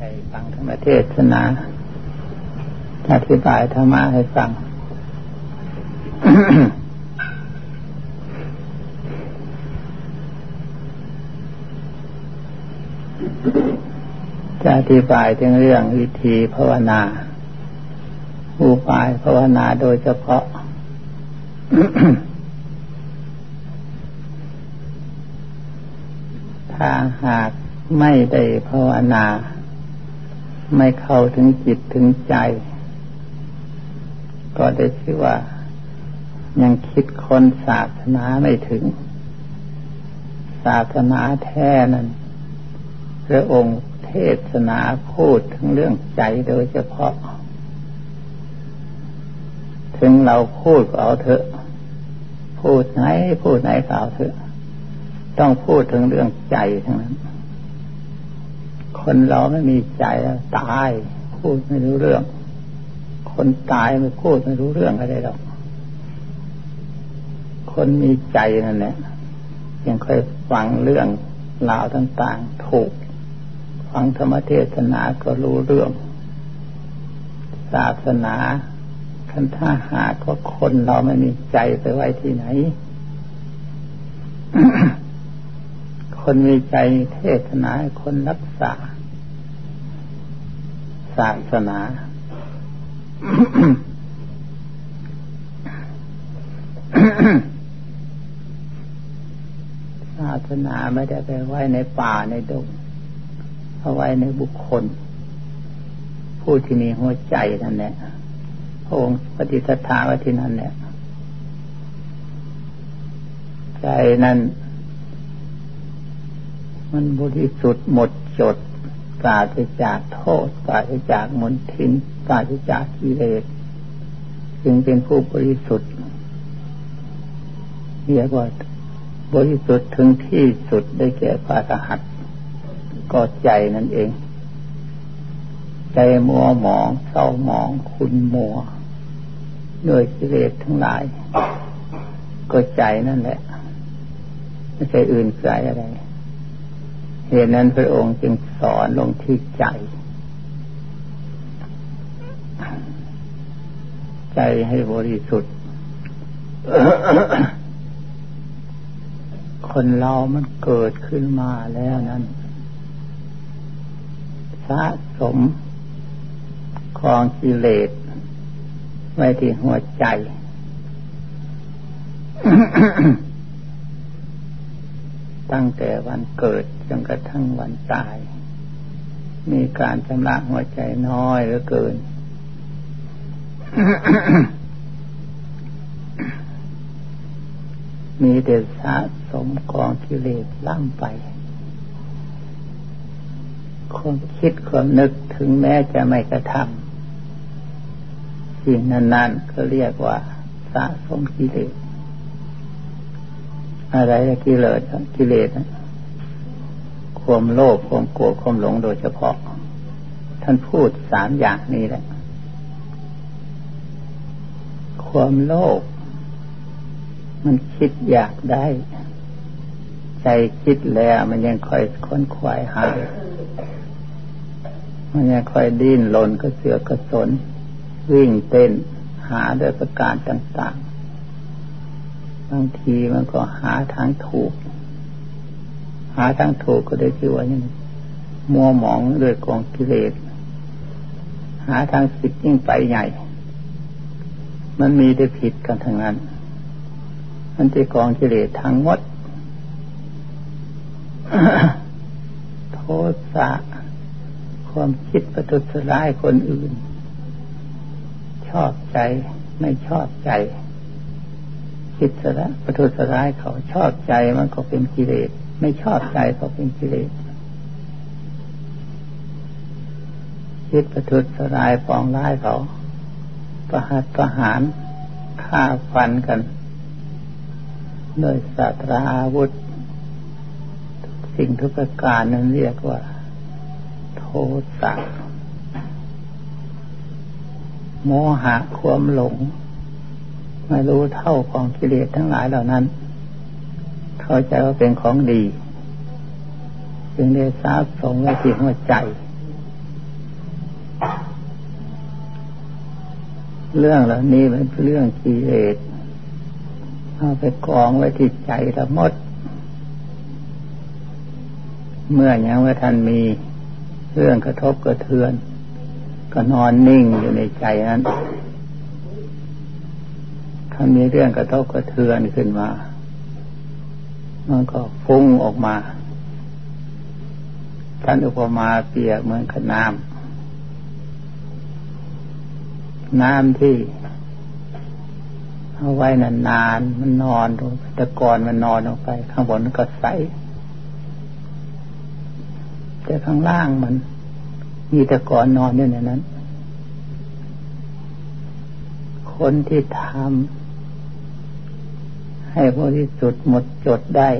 ใจฟังธรรมเทศนาอธิบายธรรมะให้ฟัง จะอธิบายถึงเรื่องวิธีภาวนาอุบายภาวนาโดยเฉพาะ ถ้าหากไม่ได้ภาวนา ไม่เข้าถึงจิตถึงใจ ก็ได้ชื่อว่า ยังคิดคนศาสนาไม่ถึง ศาสนาแท้นั้นพระองค์เทศนาพูดถึงเรื่องใจโดยเฉพาะ ถึงเราพูดก็เอาเถอะ พูดไหนพูดไหนก็เอาเถอะ ต้องพูดถึงเรื่องใจทั้งนั้น คนเราไม่มีใจตายพูดไม่รู้เรื่อง คนตายไม่พูดไม่รู้เรื่องอะไรหรอกคนมีใจนั่นแหละยังเคยฟังเรื่องราวต่างๆ ถูก ฟังธรรมเทศนาก็รู้เรื่อง ศาสนาคันถ้าหากว่าคนเราไม่มีใจไปไว้ที่ไหน คนมีใจเทศนาคนรักษา ศาสนา ศาสนาไม่ได้ไปไว้ในป่าในดงเอาไว้ในบุคคล ผู้ที่มีหัวใจนั่นแหละพระองค์ปฏิสถาไว้ที่นั่นเนี่ยใจนั้นมันบริสุทธิ์หมดจด ปราศจากโทษปราศจากมนทินปราศจากกิเลสจึงเป็นผู้บริสุทธิ์เรียกว่าบริสุทธิ์ถึงที่สุดได้แก่พระสหัสก็ใจนั่นเอง ใจมัวหมองเศร้าหมองคุณมัวด้วยกิเลสทั้งหลาย ก็ใจนั่นแหละ ไม่ใช่อื่นไกลอะไร เหตุนั้นพระองค์จึงสอนลงที่ใจ ใจให้บริสุทธิ์ คนเรามันเกิดขึ้นมาแล้วนั้นสะสมคองกิเลสไว้ที่หัวใจ ตั้งแต่วันเกิดจนกระทั่งวันตาย มีการชำระหัวใจน้อยเหลือเกิน มีแต่สะสมกองกิเลสล่ำไปความคิดความนึกถึงแม้จะไม่กระทำสิ่งนั้นๆก็เรียกว่าสะสมกิเลส อะไรกิเลสกิเลสความโลภความโกรธความหลงโดยเฉพาะ ท่านพูดสามอย่างนี้แหละ ความโลภมันคิดอยากได้ ใจคิดแล้วมันยังคอยค้นควายหา มันยังคอยดิ้นหลนก็เสือกกระสน วิ่งเต้นหาด้วยประการต่าง บางทีมันก็หาทางถูก หาทางถูกก็ได้ชื่อว่าย่างมัวหมองด้วยกองกิเลสหาทางผิดยิ่งไปใหญ่ มันมีได้ผิดกันทั้งนั้น มันจะกองกิเลสทั้งหมดโทษะความคิดประทุษร้ายคนอื่น ชอบใจไม่ชอบใจ คิดสระประทุษร้ายเขาชอบใจมันก็เป็นกิเลสไม่ชอบใจก็เป็นกิเลสคิดประทุษร้ายปองร้ายเขา ประหัตประหารฆ่าฟันกันโดยศาสตราอาวุธ สิ่งทุกประการนั้นเรียกว่า โทสะโมหะความหลง ไม่รู้เท่าของกิเลสทั้งหลายเหล่านั้น เข้าใจว่าเป็นของดี จึงได้สาสมไว้ที่หัวใจ เรื่องเหล่านี้เป็นเรื่องกิเลสเอาไปกองไว้ที่ใจละมด เมื่อยังว่าท่านมีเรื่องกระทบกระเทือน ก็นอนนิ่งอยู่ในใจนั้น ถ้ามีเรื่องกระทบกระเทือนขึ้นมา มันก็ฟุ้งออกมา ท่านอุปมาเปรียบเหมือนขน้ำน้ำที่เอาไว้นานๆมันนอนลงไปตะกอนมันนอนลงไป ข้างบนมันก็ใสแต่ข้างล่างมัน มีตะกอนนอนอยู่ในนั้น คนที่ทำ ให้บริสุทธิ์หมดจดได้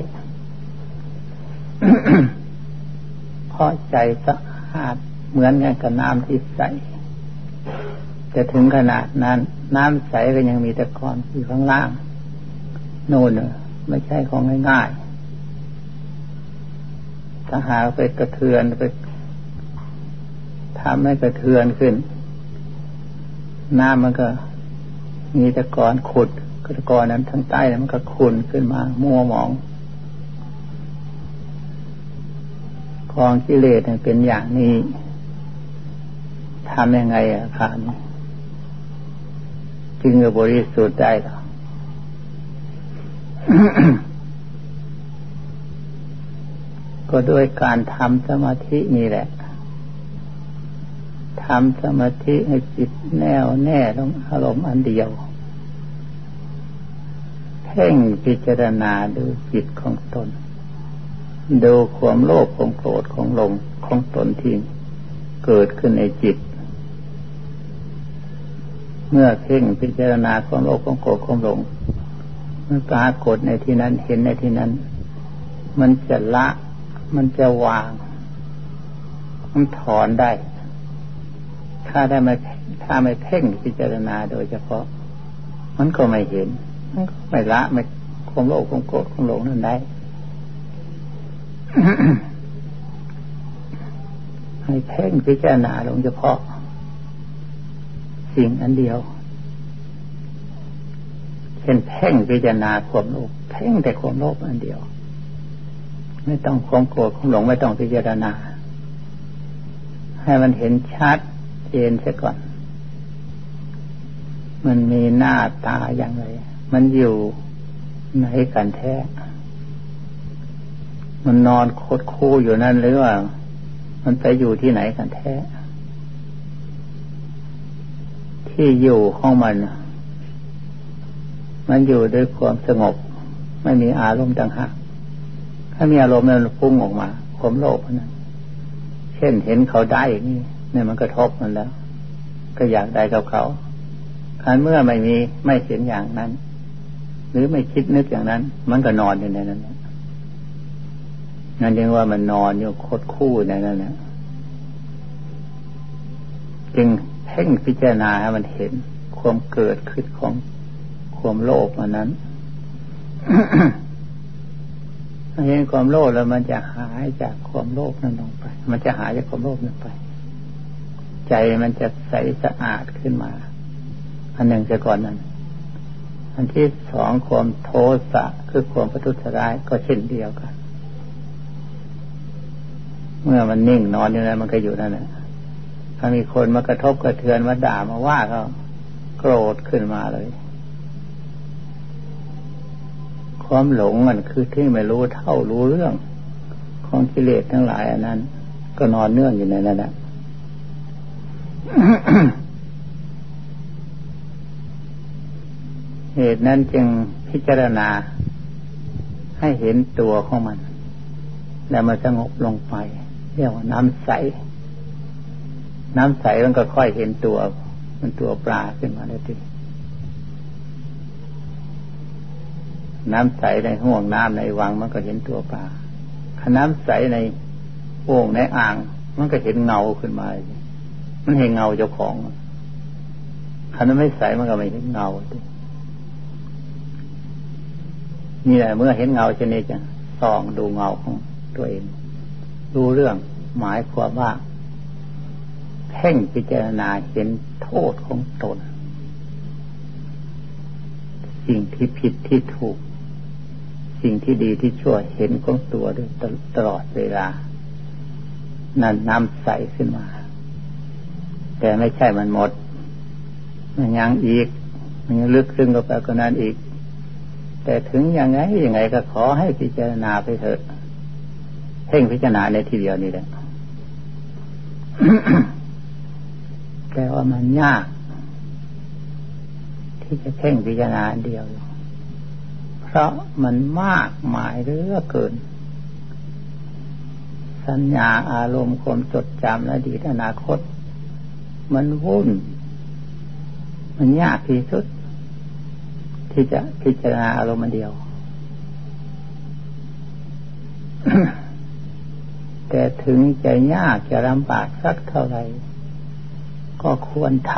เพราะใจสะอาดเหมือนกันกับน้ำที่ใสจะถึงขนาดนั้น น้ำใสก็ยังมีตะกอนอยู่ข้างล่าง โน่นไม่ใช่ของง่ายๆถ้าหาไปกระเทือนไปทำให้กระเทือนขึ้น น้ำมันก็มีตะกอนขุด ตะกอนนั้นทั้งใต้มันก็ขุนขึ้นมา มัวหมองกองกิเลสเป็นอย่างนี้ทำยังไงอะคานจึงจะบริสุทธิ์ได้หรอก็ด้วยการทำสมาธินี่แหละทำสมาธิให้จิตแน่วแน่ลงอารมณ์อันเดียว เพ่งพิจารณาดูจิตของตน ดูความโลภของโกรธของหลงของตนที่เกิดขึ้นในจิต เมื่อเพ่งพิจารณาความโลภความโกรธความหลงมันปรากฏในที่นั้นเห็นในที่นั้น มันจะละ มันจะวาง มันถอนได้ ถ้าได้ไม่ถ้าไม่เพ่งพิจารณาโดยเฉพาะ มันก็ไม่เห็น มันก็ไม่ละไม่ความโลภความโกรธความหลงนั่นได้ให้เพ่งพิจารณาลงเฉพาะ สิ่งอันเดียว เช่นเพ่งพิจารณาความโลภเพ่งแต่ความโลภอันเดียว ไม่ต้องความโกรธความหลงไม่ต้องพิจารณา ให้มันเห็นชัดเจนเสียก่อน มันมีหน้าตาอย่างไร มันอยู่ไหนกันแท้ มันนอนโคตรคู่อยู่นั่นหรือว่า มันไปอยู่ที่ไหนกันแท้ ที่อยู่ของมัน มันอยู่ด้วยความสงบ ไม่มีอารมณ์ต่างหากถ้ามีอารมณ์นั้นพุ่งออกมาความโลภนั้นเช่นเห็นเขาได้นี่เนี่ยมันกระทบมันแล้ว ก็อยากได้กับเขาคันเมื่อไม่มีไม่เห็นอย่างนั้น หรือไม่คิดนึกอย่างนั้น มันก็นอนอยู่ในนั้นนั่นเรียกว่ามันนอนอยู่โคตคู่ในนั้นนะจึงเพ่งพิจารณาให้มันเห็นความเกิดขึ้นของความโลภอันนั้นเห็นความโลภแล้วมันจะหายจากความโลภนั้นลงไป มันจะหายจากความโลภนั้นไป ใจมันจะใสสะอาดขึ้นมา อันหนึ่งจะก่อนนั้น อันที่สองความโทสะคือความประทุษร้ายก็เช่นเดียวกัน เมื่อมันนิ่งนอนอยู่นั้นมันก็อยู่นั่นแหละถ้ามีคนมากระทบกระเทือนมาด่ามาว่าเขาโกรธขึ้นมาเลย ความหลงมันคือที่ไม่รู้เท่ารู้เรื่อง ของกิเลสทั้งหลายอันนั้น ก็นอนเนื่องอยู่ในนั้นแหละ เหตุนั้นจึงพิจารณาให้เห็นตัวของมัน แล้วมันสงบลงไป เรียกว่าน้ำใส น้ำใสมันก็ค่อยเห็นตัว มันตัวปลาขึ้นมาได้ทีน้ำใสในห่วงน้ำในวังมันก็เห็นตัวปลาขน้ำใสในโอ่งในอ่าง มันก็เห็นเงาขึ้นมา มันเห็นเงาเจ้าของขณะไม่ใสมันก็ไม่เห็นเงา นี่แหละเมื่อเห็นเงาชนิดจะส่องดูเงาของตัวเอง ดูเรื่องหมายความว่าเพ่งพิจารณาเห็นโทษของตน สิ่งที่ผิดที่ถูก สิ่งที่ดีที่ชั่วเห็นของตัวด้วยตลอดเวลา นั่นน้ำใสขึ้นมา แต่ไม่ใช่มันหมด มันยังอีก มันยังลึกซึ้งเข้าไปกว่านั้นอีก แต่ถึงยังไงยังไงก็ขอให้พิจารณาไปเถอะเพ่งพิจารณาในทีเดียวนี่แหละแต่ว่ามันยาก ที่จะเพ่งพิจารณาเดียว เพราะมันมากหมายเรื่อเกิน สัญญาอารมณ์ความจดจำอดีตอนาคต มันวุ่น มันยากที่สุด ที่จะพิจารณาอารมณ์เดียว แต่ถึงจะยากจะลำบากสักเท่าไหร่ก็ควรท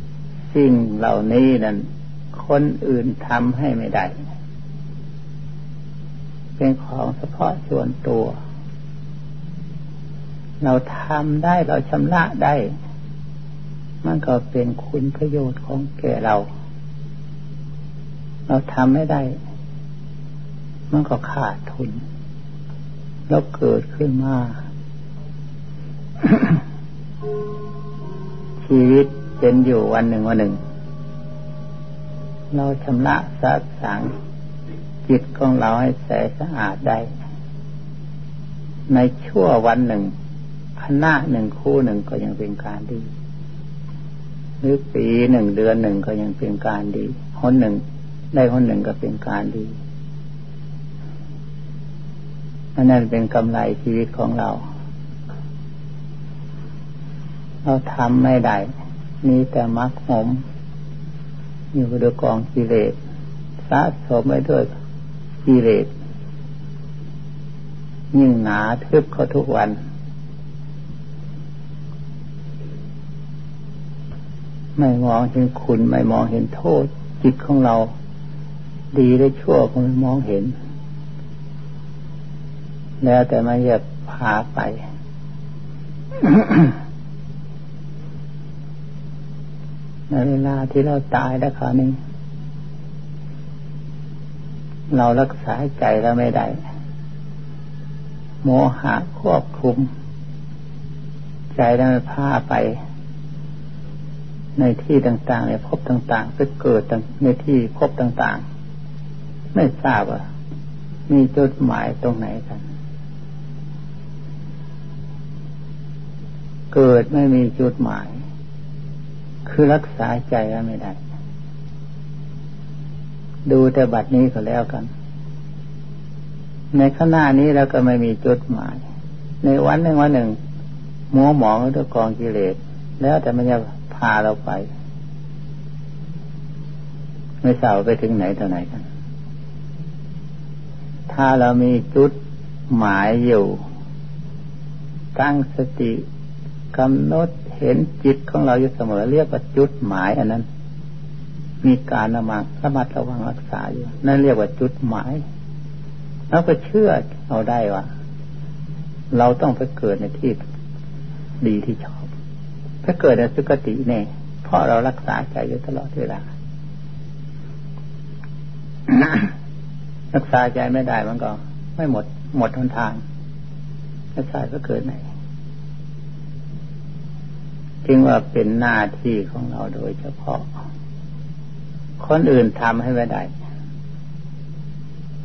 ำสิ่งเหล่านี้นั้นคนอื่นทำให้ไม่ได้ เป็นของเฉพาะส่วนตัว เราทำได้เราชำระได้ มันก็เป็นคุณประโยชน์ของแก่เรา เราทำไม่ได้ มันก็ขาดทุน แล้วเกิดขึ้นมา ชีวิตเป็นอยู่วันหนึ่งวันหนึ่ง เราชำระสะสางจิตของเราให้ใสสะอาดได้ ในชั่ววันหนึ่งคณะหนึ่งคู่หนึ่งก็ยังเป็นการดี หรือปีหนึ่งเดือนหนึ่งก็ยังเป็นการดีคนหนึ่ง ได้คนหนึ่งก็เป็นการดีอันนั้นเป็นกำไรชีวิตของเรา เราทำไม่ได้มีแต่มักหมอยู่ด้วยกองกิเลสสะสมไว้ด้วยกิเลสยิ่งหนาทึบเขาทุกวัน ไม่มองเห็นคุณไม่มองเห็นโทษจิตของเรา ดีหรือชั่วก็ไม่มองเห็น แล้วแต่มาจะพาไป ในเวลาที่เราตายแล้วคราวนี้เรารักษาใจเราไม่ได้ โมหะควบคุม ใจเราพาไป ในที่ต่างๆในพบต่างๆไปเกิดในที่พบต่างๆ ไม่ทราบว่ามีจุดหมายตรงไหนกัน เกิดไม่มีจุดหมาย คือรักษาใจไม่ได้ ดูแต่บัดนี้ก็แล้วกัน ในข้านี้เราก็ไม่มีจุดหมาย ในวันหนึ่งวันหนึ่งมัวหมองด้วยกองกิเลสแล้วแต่มันจะพาเราไป ไม่ทราบไปถึงไหนต่อไหนกัน ถ้าเรามีจุดหมายอยู่ ตั้งสติกำหนดเห็นจิตของเราอยู่เสมอเรียกว่าจุดหมายอันนั้น มีการระมังระมัดระวังรักษาอยู่ นั่นเรียกว่าจุดหมาย แล้วก็เชื่อเอาได้ว่า เราต้องไปเกิดในที่ดีที่ชอบไปเกิดในสุคติแน่เพราะเรารักษาใจอยู่ตลอดเวลา รักษาใจไม่ได้มันก็ ไม่หมด หมดทนทางรักษาก็เกิดไหนจึงว่าเป็นหน้าที่ของเราโดยเฉพาะ คนอื่นทำให้ไม่ได้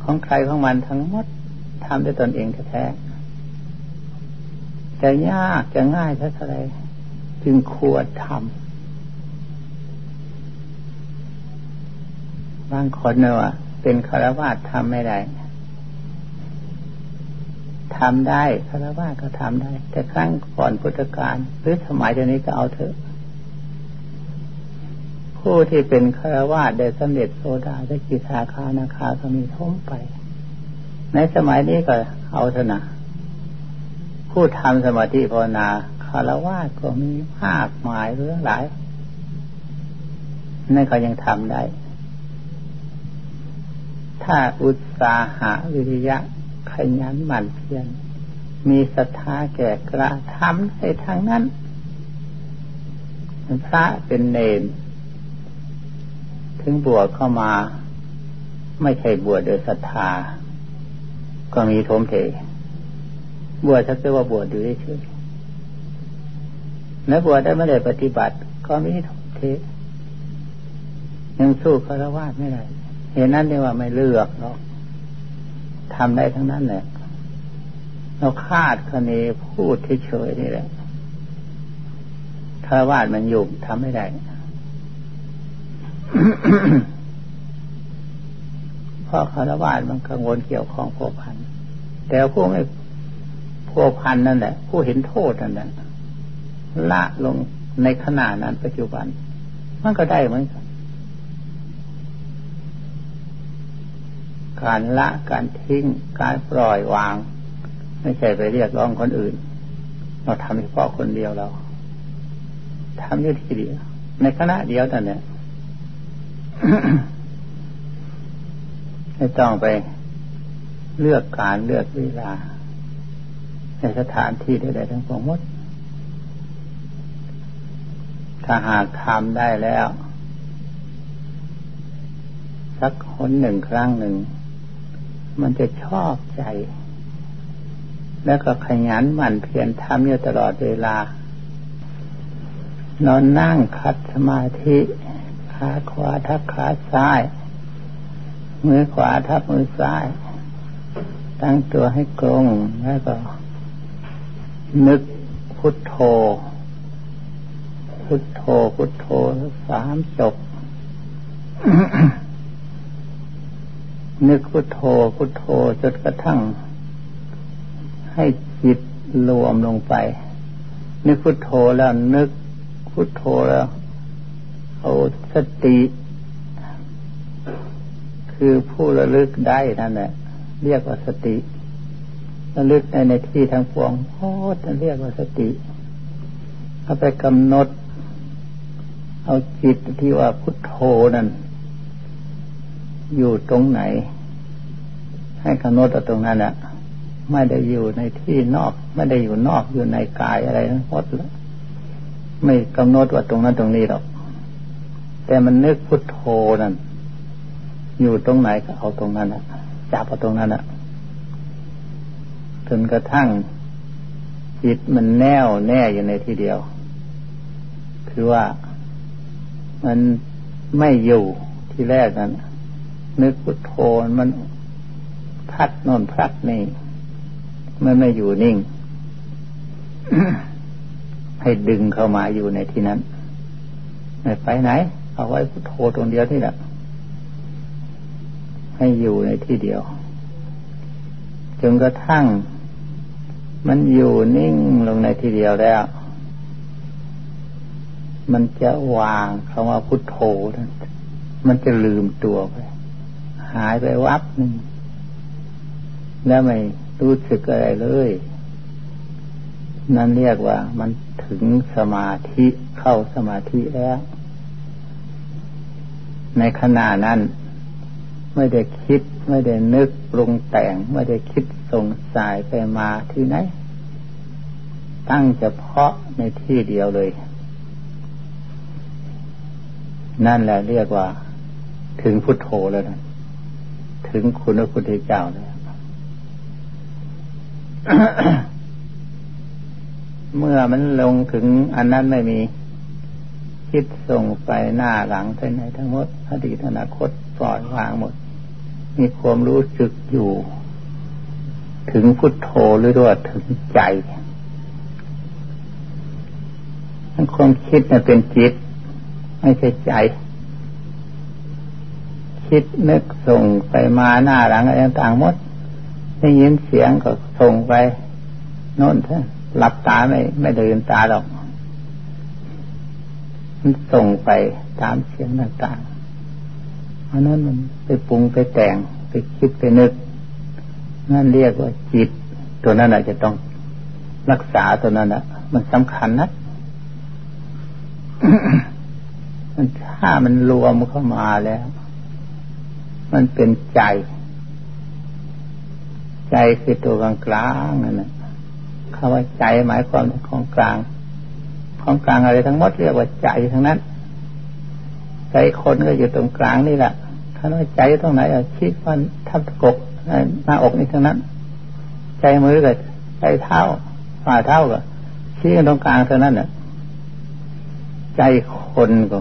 ของใครของมันทั้งหมดทำด้วยตนเองแท้ๆจะยากจะง่ายเท่าไรจึงควรทำบางคนเนอะ เป็นคารวะทำไม่ได้ทำได้คารวะก็ทำได้ แต่ครั้งก่อนพุทธกาลหรือสมัยเดี๋ยวนี้ก็เอาเถอะ ผู้ที่เป็นคารวะได้สำเร็จโซดาได้กิทาคานาคาก็มีท้องไป ในสมัยนี้ก็เอาเถอะนะผู้ทำสมาธิภาวนาคารวะก็มีมากมายเรื่องหลายนั่นก็ยังทำได้ ถ้าอุตสาหะวิริยะขยันหมั่นเพียรมีศรัทธาแก่กระทำในทางนั้นพระเป็นเนน ถึงบวชเข้ามา ไม่ใช่บวชโดยศรัทธา ก็มีทมเท บวชชักแต่ว่าบวชอยู่เฉยและบวชได้ไม่ได้ปฏิบัติ ก็มีทมเท ยังสู้คารวะไม่ได้ เห็นนั้นเรียกว่าไม่เลือกเนาะทำได้ทั้งนั้นแหละเราคาดคะเนพูดเฉยๆนี่แหละคารวะมันยุ่งทำไม่ได้เพราะคารวะมันกังวลเกี่ยวข้องพัวพัน แต่ผู้ไม่พัวพันนั่นแหละ ผู้เห็นโทษนั่นแหละละลงในขณะนั้นปัจจุบัน มันก็ได้เหมือนกัน การละการทิ้งการปล่อยวาง ไม่ใช่ไปเรียกร้องคนอื่น เราทำเฉพาะคนเดียวเราทำอยู่ที่เดียวในขณะเดียวแต่เนี่ยไม่ต้องไปเลือกการเลือกเวลา ในสถานที่ใดๆทั้งปวงหมด ถ้าหากทำได้แล้ว สักคนหนึ่งครั้งหนึ่ง มันจะชอบใจ แล้วก็ขยันหมั่นเพียรทำอยู่ตลอดเวลานอนนั่งคัดสมาธิขาขวาทับขาซ้าย มือขวาทับมือซ้าย ตั้งตัวให้กลงแล้วก็ นึกพุทโธ พุทโธพุทโธสามจบ นึกพุทโธพุทโธจนกระทั่ง ให้จิตรวมลงไป นึกพุทโธแล้วนึกพุทโธแล้ว เอาสติ คือผู้ระลึกได้นั่นแหละเรียกว่าสติระลึกในในที่ทางปวงโอ้จะเรียกว่าสติเอาไปกำหนด เอาจิตที่ว่าพุทโธนั่น อยู่ตรงไหน ให้กำหนดเอาตรงนั้นแหละไม่ได้อยู่ในที่นอก ไม่ได้อยู่นอกอยู่ในกายอะไรทั้งหมดแล้วไม่กำหนดว่าตรงนั้นตรงนี้หรอก แต่มันนึกพุทโธนั่นอยู่ตรงไหนก็เอาตรงนั้นนะจับเอาตรงนั้นนะจนกระทั่งจิตมันแน่วแน่อยู่ในที่เดียว คือว่ามันไม่อยู่ที่แรกนั้น นึกพุทโธมันพัดนอนพัดนี่มันไม่อยู่นิ่ง ให้ดึงเข้ามาอยู่ในที่นั้นไม่ไปไหน เอาไว้พุทโธตรงเดียวนี่แหละให้อยู่ในที่เดียวจนกระทั่ง มันอยู่นิ่งลงในที่เดียวแล้ว มันจะวางคำว่าพุทโธนั้นมันจะลืมตัวไป หายไปวับหนึ่งแล้วไม่รู้สึกอะไรเลย นั่นเรียกว่ามันถึงสมาธิเข้าสมาธิแล้ว ในขณะนั้น ไม่ได้คิด ไม่ได้นึกปรุงแต่ง ไม่ได้คิดสงสายไปมาที่ไหน ตั้งเฉพาะในที่เดียวเลย นั่นแหละเรียกว่า ถึงพุทโธแล้วนะ ถึงคุณพระพุทธเจ้าแล้วเมื่อมันลงถึงอันนั้นไม่มี คิดส่งไปหน้าหลังไปไหนทั้งหมดอดีตอนาคตปล่อยวางหมด มีความรู้สึกอยู่ ถึงพุทโธหรือว่าถึงใจทั้งความคิดเนี่ยเป็นจิต ไม่ใช่ใจ คิดนึกส่งไปมาหน้าหลังอะไรต่างหมดได้ยินเสียงก็ส่งไปโน่นท่หลับตาไม่ไม่เดินตาหรอก มันส่งไปตามเสียงต่างๆเพราะนั้นมันไปปรุงไปแต่งไปคิดไปนึก นั่นเรียกว่าจิต ตัวนั้นอาจจะต้องรักษาตัวนั้นอะ มันสำคัญนะมันถ้ามันรวมเข้ามาแล้ว มันเป็นใจ ใจคือตัวกลางกลางนั่นแหละคำว่าใจหมายความของกลาง ของกลางอะไรทั้งหมดเรียกว่าใจทั้งนั้น ใจคนก็อยู่ตรงกลางนี่แหละถ้าว่าใจตรงไหนอะชี้ฟันทับกกหน้าอกนี่ทั้งนั้น ใจมือกับใจเท้าฝ่าเท้าก็ชี้ตรงกลางเท่านั้นน่ะ ใจคนก็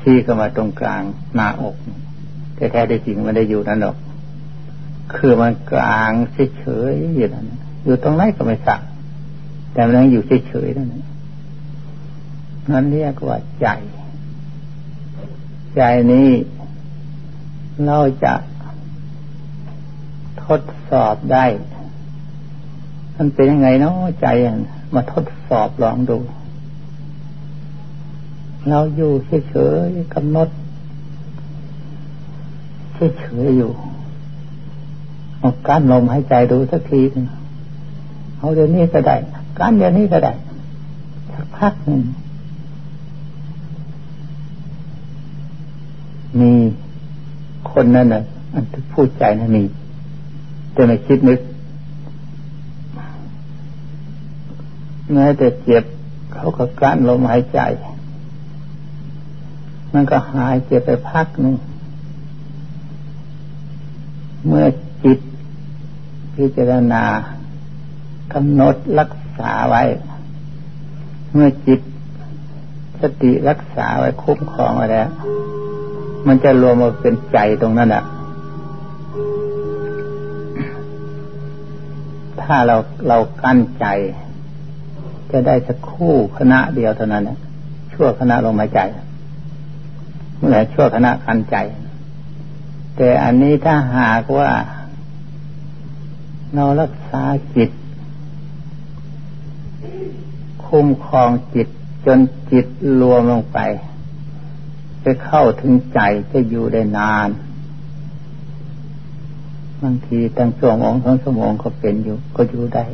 ชี้ก็มาตรงกลางหน้าอกแต่แท้ได้จริงมันได้อยู่นั่นหรอก คือมันกลางเฉยๆอยู่นั่นอยู่ตรงไหนก็ไม่สักแต่มันยังอยู่เฉยๆนั่นนั่นเรียกว่าใจ ใจนี้เราจะทดสอบได้ มันเป็นยังไงเนาะใจมาทดสอบลองดู เราอยู่เฉยๆกำหนด เฉยๆอยู่เอาการลมหายใจดูสักทีนึงเอาเดี๋ยวนี้ก็ได้การเดี๋ยวนี้ก็ได้สักพักหนึ่งมีคนนั่นน่ะอันที่พูดใจนั่นมีแต่ไม่คิดนึกแม้แต่เจ็บเขาก็กั้นลมหายใจ มันก็หายเจ็บไปพักหนึ่ง เมื่อจิตพิจารณากำหนดรักษาไว้ เมื่อจิตสติรักษาไว้คุ้มครองไว้แล้ว มันจะรวมมาเป็นใจตรงนั้นอะถ้าเราเรากั้นใจ จะได้สักคู่คณะเดียวเท่านั้นชั่วคณะลงมาใจเมื่อชั่วคณะกั้นใจ แต่อันนี้ถ้าหากว่า เรารักษาจิต คุ้มครองจิตจนจิตรวมลงไปไปเข้าถึงใจจะอยู่ได้นาน บางทีตั้งสององทั้งสมองก็เป็นอยู่ ก็อยู่ได้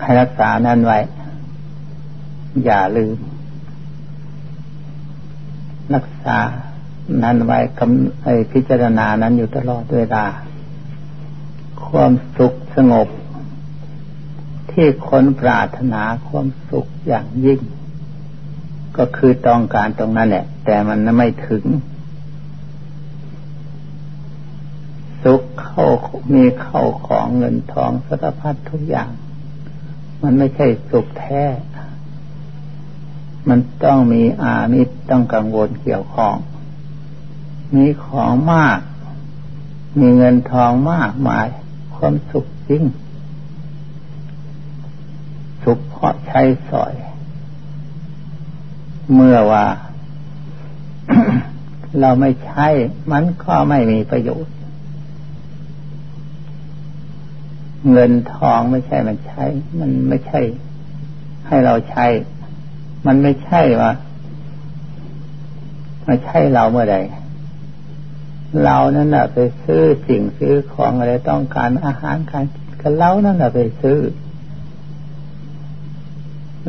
ให้รักษานั้นไว้ อย่าลืม รักษา นั้นไว้กำไอพิจารณานั้นอยู่ตลอดเวลา ความสุขสงบ ที่คนปรารถนาความสุขอย่างยิ่ง ก็คือต้องการตรงนั้นแหละ แต่มันไม่ถึง สุขเข้ามีเข้าของเงินทองสารพัดทุกอย่าง มันไม่ใช่สุขแท้ มันต้องมีอามิตรต้องกังวลเกี่ยวข้อง มีของมาก มีเงินทองมากมาย ความสุขจริง สุขเพราะใช้สอย เมื่อว่า เราไม่ใช้ มันก็ไม่มีประโยชน์ เงินทองไม่ใช่มันใช้ มันไม่ใช่ ให้เราใช้ มันไม่ใช่ว่าไม่ใช่เราเมื่อใดเรานั่นแหละไปซื้อสิ่งซื้อของอะไรต้องการอาหารการกินกันเรานั่นแหละไปซื้อ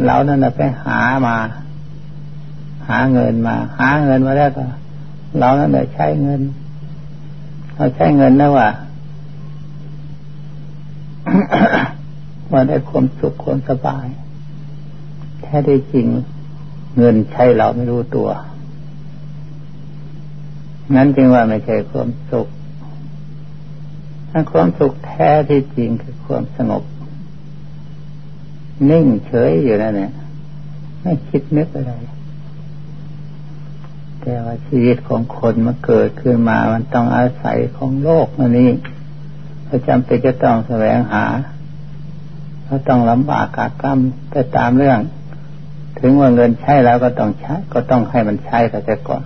เรานั่นแหละไปหามา หาเงินมา หาเงินมาแล้วก็ เรานั่นแหละใช้เงินเราใช้เงินนะว่าว่าได้ความสุขความสบาย ท้ได้จริง เงินใช้เราไม่รู้ตัว นั้นจึงว่าไม่ใช่ความสุขถ้าความสุขแท้ที่จริงคือความสงบ นิ่งเฉยอยู่นั่นแหละไม่คิดนึกอะไร แต่ว่าชีวิตของคนมาเกิดขึ้นมา มันต้องอาศัยของโลกมันนี้เราจำเป็นจะต้องแสวงหาเราต้องลำบากกากรรมไปตามเรื่อง ถึงว่าเงินใช้แล้วก็ต้องใช้ ก็ต้องให้มันใช้แต่ก่อน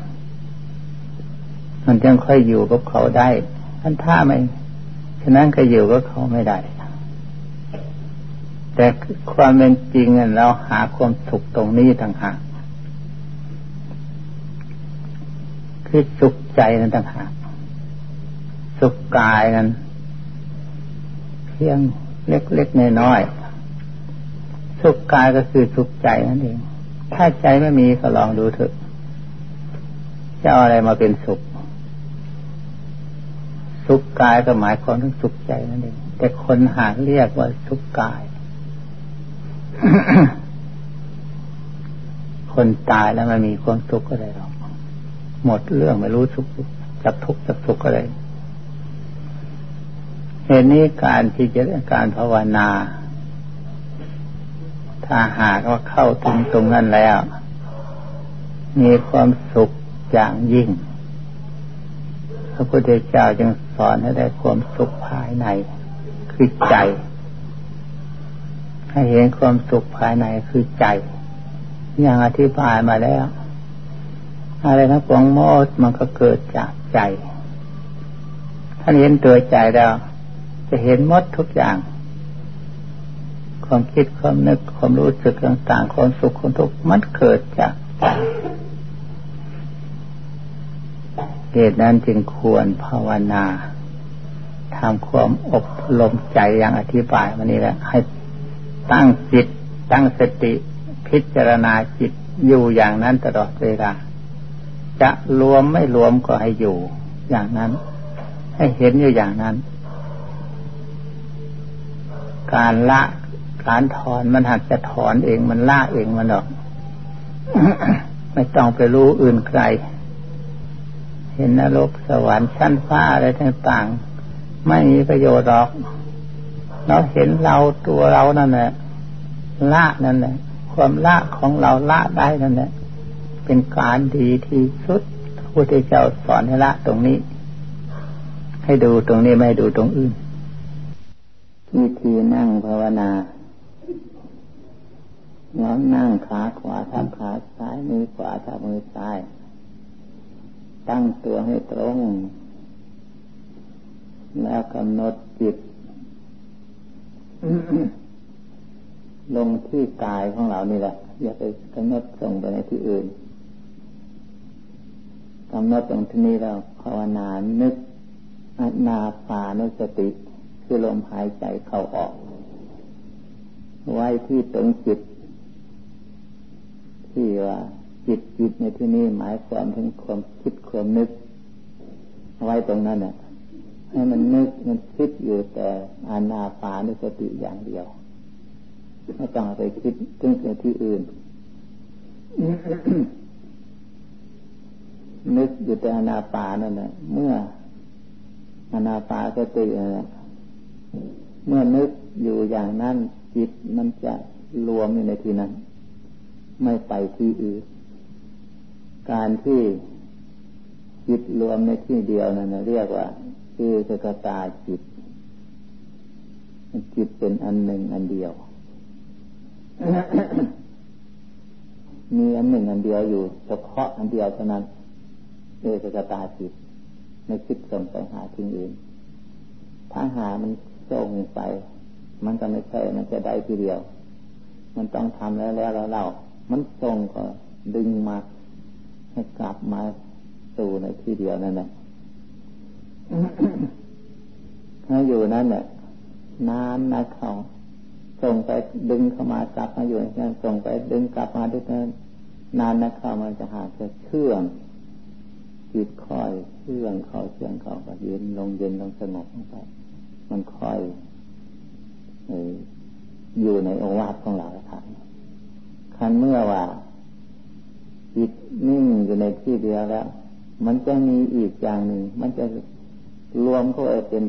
มันจึงค่อยอยู่กับเขาได้ท่านถ้าไม่ฉะนั้นก็อยู่กับเขาไม่ได้ แต่ความเป็นจริงเราหาความสุขตรงนี้ต่างหากคือสุขใจนั้นต่างหากสุขกายนั้นเพียงเล็กๆน้อยๆ สุขกายก็คือสุขใจนั่นเอง ถ้าใจไม่มีก็ลองดูเถอะ จะเอาอะไรมาเป็นสุข สุขกายก็หมายความถึงสุขใจนั่นเอง แต่คนหาเรียกว่าสุขกาย คนตายแล้วมันมีความสุขอะไรหรอก หมดเรื่องไม่รู้สุขจักทุกข์จักสุขอะไรเหตุนี้การที่จะการภาวนา ถ้าหากว่าเข้าถึงตรงนั้นแล้ว มีความสุขอย่างยิ่ง พระพุทธเจ้าจึงสอนให้ได้ความสุขภายในคือใจ ให้เห็นความสุขภายในคือใจ อย่างอธิบายมาแล้ว อะไรทั้งปวงหมดมันก็เกิดจากใจท่านเห็นตัวใจแล้ว จะเห็นหมดทุกอย่าง ความคิดความนึกความรู้สึกต่างๆความสุขความทุกข์มันเกิดจากใจเหตุนั้นจึงควรภาวนาทำความอบรมใจอย่างอธิบายมานี้แหละให้ตั้งจิต ตั้งสติ พิจารณาจิตอยู่อย่างนั้นตลอดเวลา จะรวมไม่รวมก็ให้อยู่อย่างนั้น ให้เห็นอยู่อย่างนั้น การละ การถอนมันหักจะถอนเองมันละเองมันหรอก ไม่ต้องไปรู้อื่นใครเห็นนรกสวรรค์ชั้นฟ้าอะไรต่างๆ ไม่มีประโยชน์หรอก เราเห็นเราตัวเรานั่นแหละละนั่นแหละความละของเราละได้นั่นแหละเป็นการดีที่สุดพระพุทธเจ้าสอนให้ละตรงนี้ ให้ดูตรงนี้ไม่ดูตรงอื่นวิธีนั่งภาวนา น้อมนั่งขาขวาทับขาซ้ายมือขวาทับมือซ้าย ตั้งตัวให้ตรง แล้วกำหนดจิต ลงที่กายของเรานี่แหละ อย่าไปกำหนดส่งไปในที่อื่นกำหนดตรงที่นี้เราภาวนานึกนาปานุสติ คือลมหายใจเข้าออก ไว้ที่ตรงจิต ที่ว่าจิตจิตในที่นี้หมายความถึงความคิดความนึกไว้ตรงนั้นน่ะให้มันนึกมันคิดอยู่แต่อานาปานุสติอย่างเดียวไม่ต้องไปคิดถึงสิ่งที่อื่น นึกอยู่แต่อานาปานั่นแหละเมื่ออานาปาสติเมื่อนึกอยู่อย่างนั้นจิตมันจะรวมอยู่ในที่นั้น ไม่ไปที่อื่น การที่จิตรวมในที่เดียวนั่นเรียกว่าคือสกตาจิต จิตเป็นอันหนึ่งอันเดียว มีอันหนึ่งอันเดียวอยู่เฉพาะอันเดียวเท่านั้นเอสกตาจิตไม่คิดส่งไปหาที่อื่น ถ้าหามันส่งไป มันก็ไม่ใช่มันจะได้ทีเดียว มันต้องทำแล้วแล้วแล้วเรา มันส่งก็ดึงมาให้กลับมาสู่ในที่เดียวนั่นแหละถ้าอยู่นั่นแหละนานนะเขาส่งไปดึงเข้ามากลับมาอยู่นั่นส่งไปดึงกลับมาด้วยนั้นนานนะเข้ามันจะหาจะเชื่องจิตคอยเชื่องเขาเชื่องเขาก็เย็นลงเย็นลงสงบลงไปมันคอยอยู่ในองค์วาดของเราครับ คันเมื่อว่าจิตนิ่งอยู่ในที่เดียวแล้ว มันจะมีอีกอย่างหนึ่ง มันจะรวมเข้าไปเป็น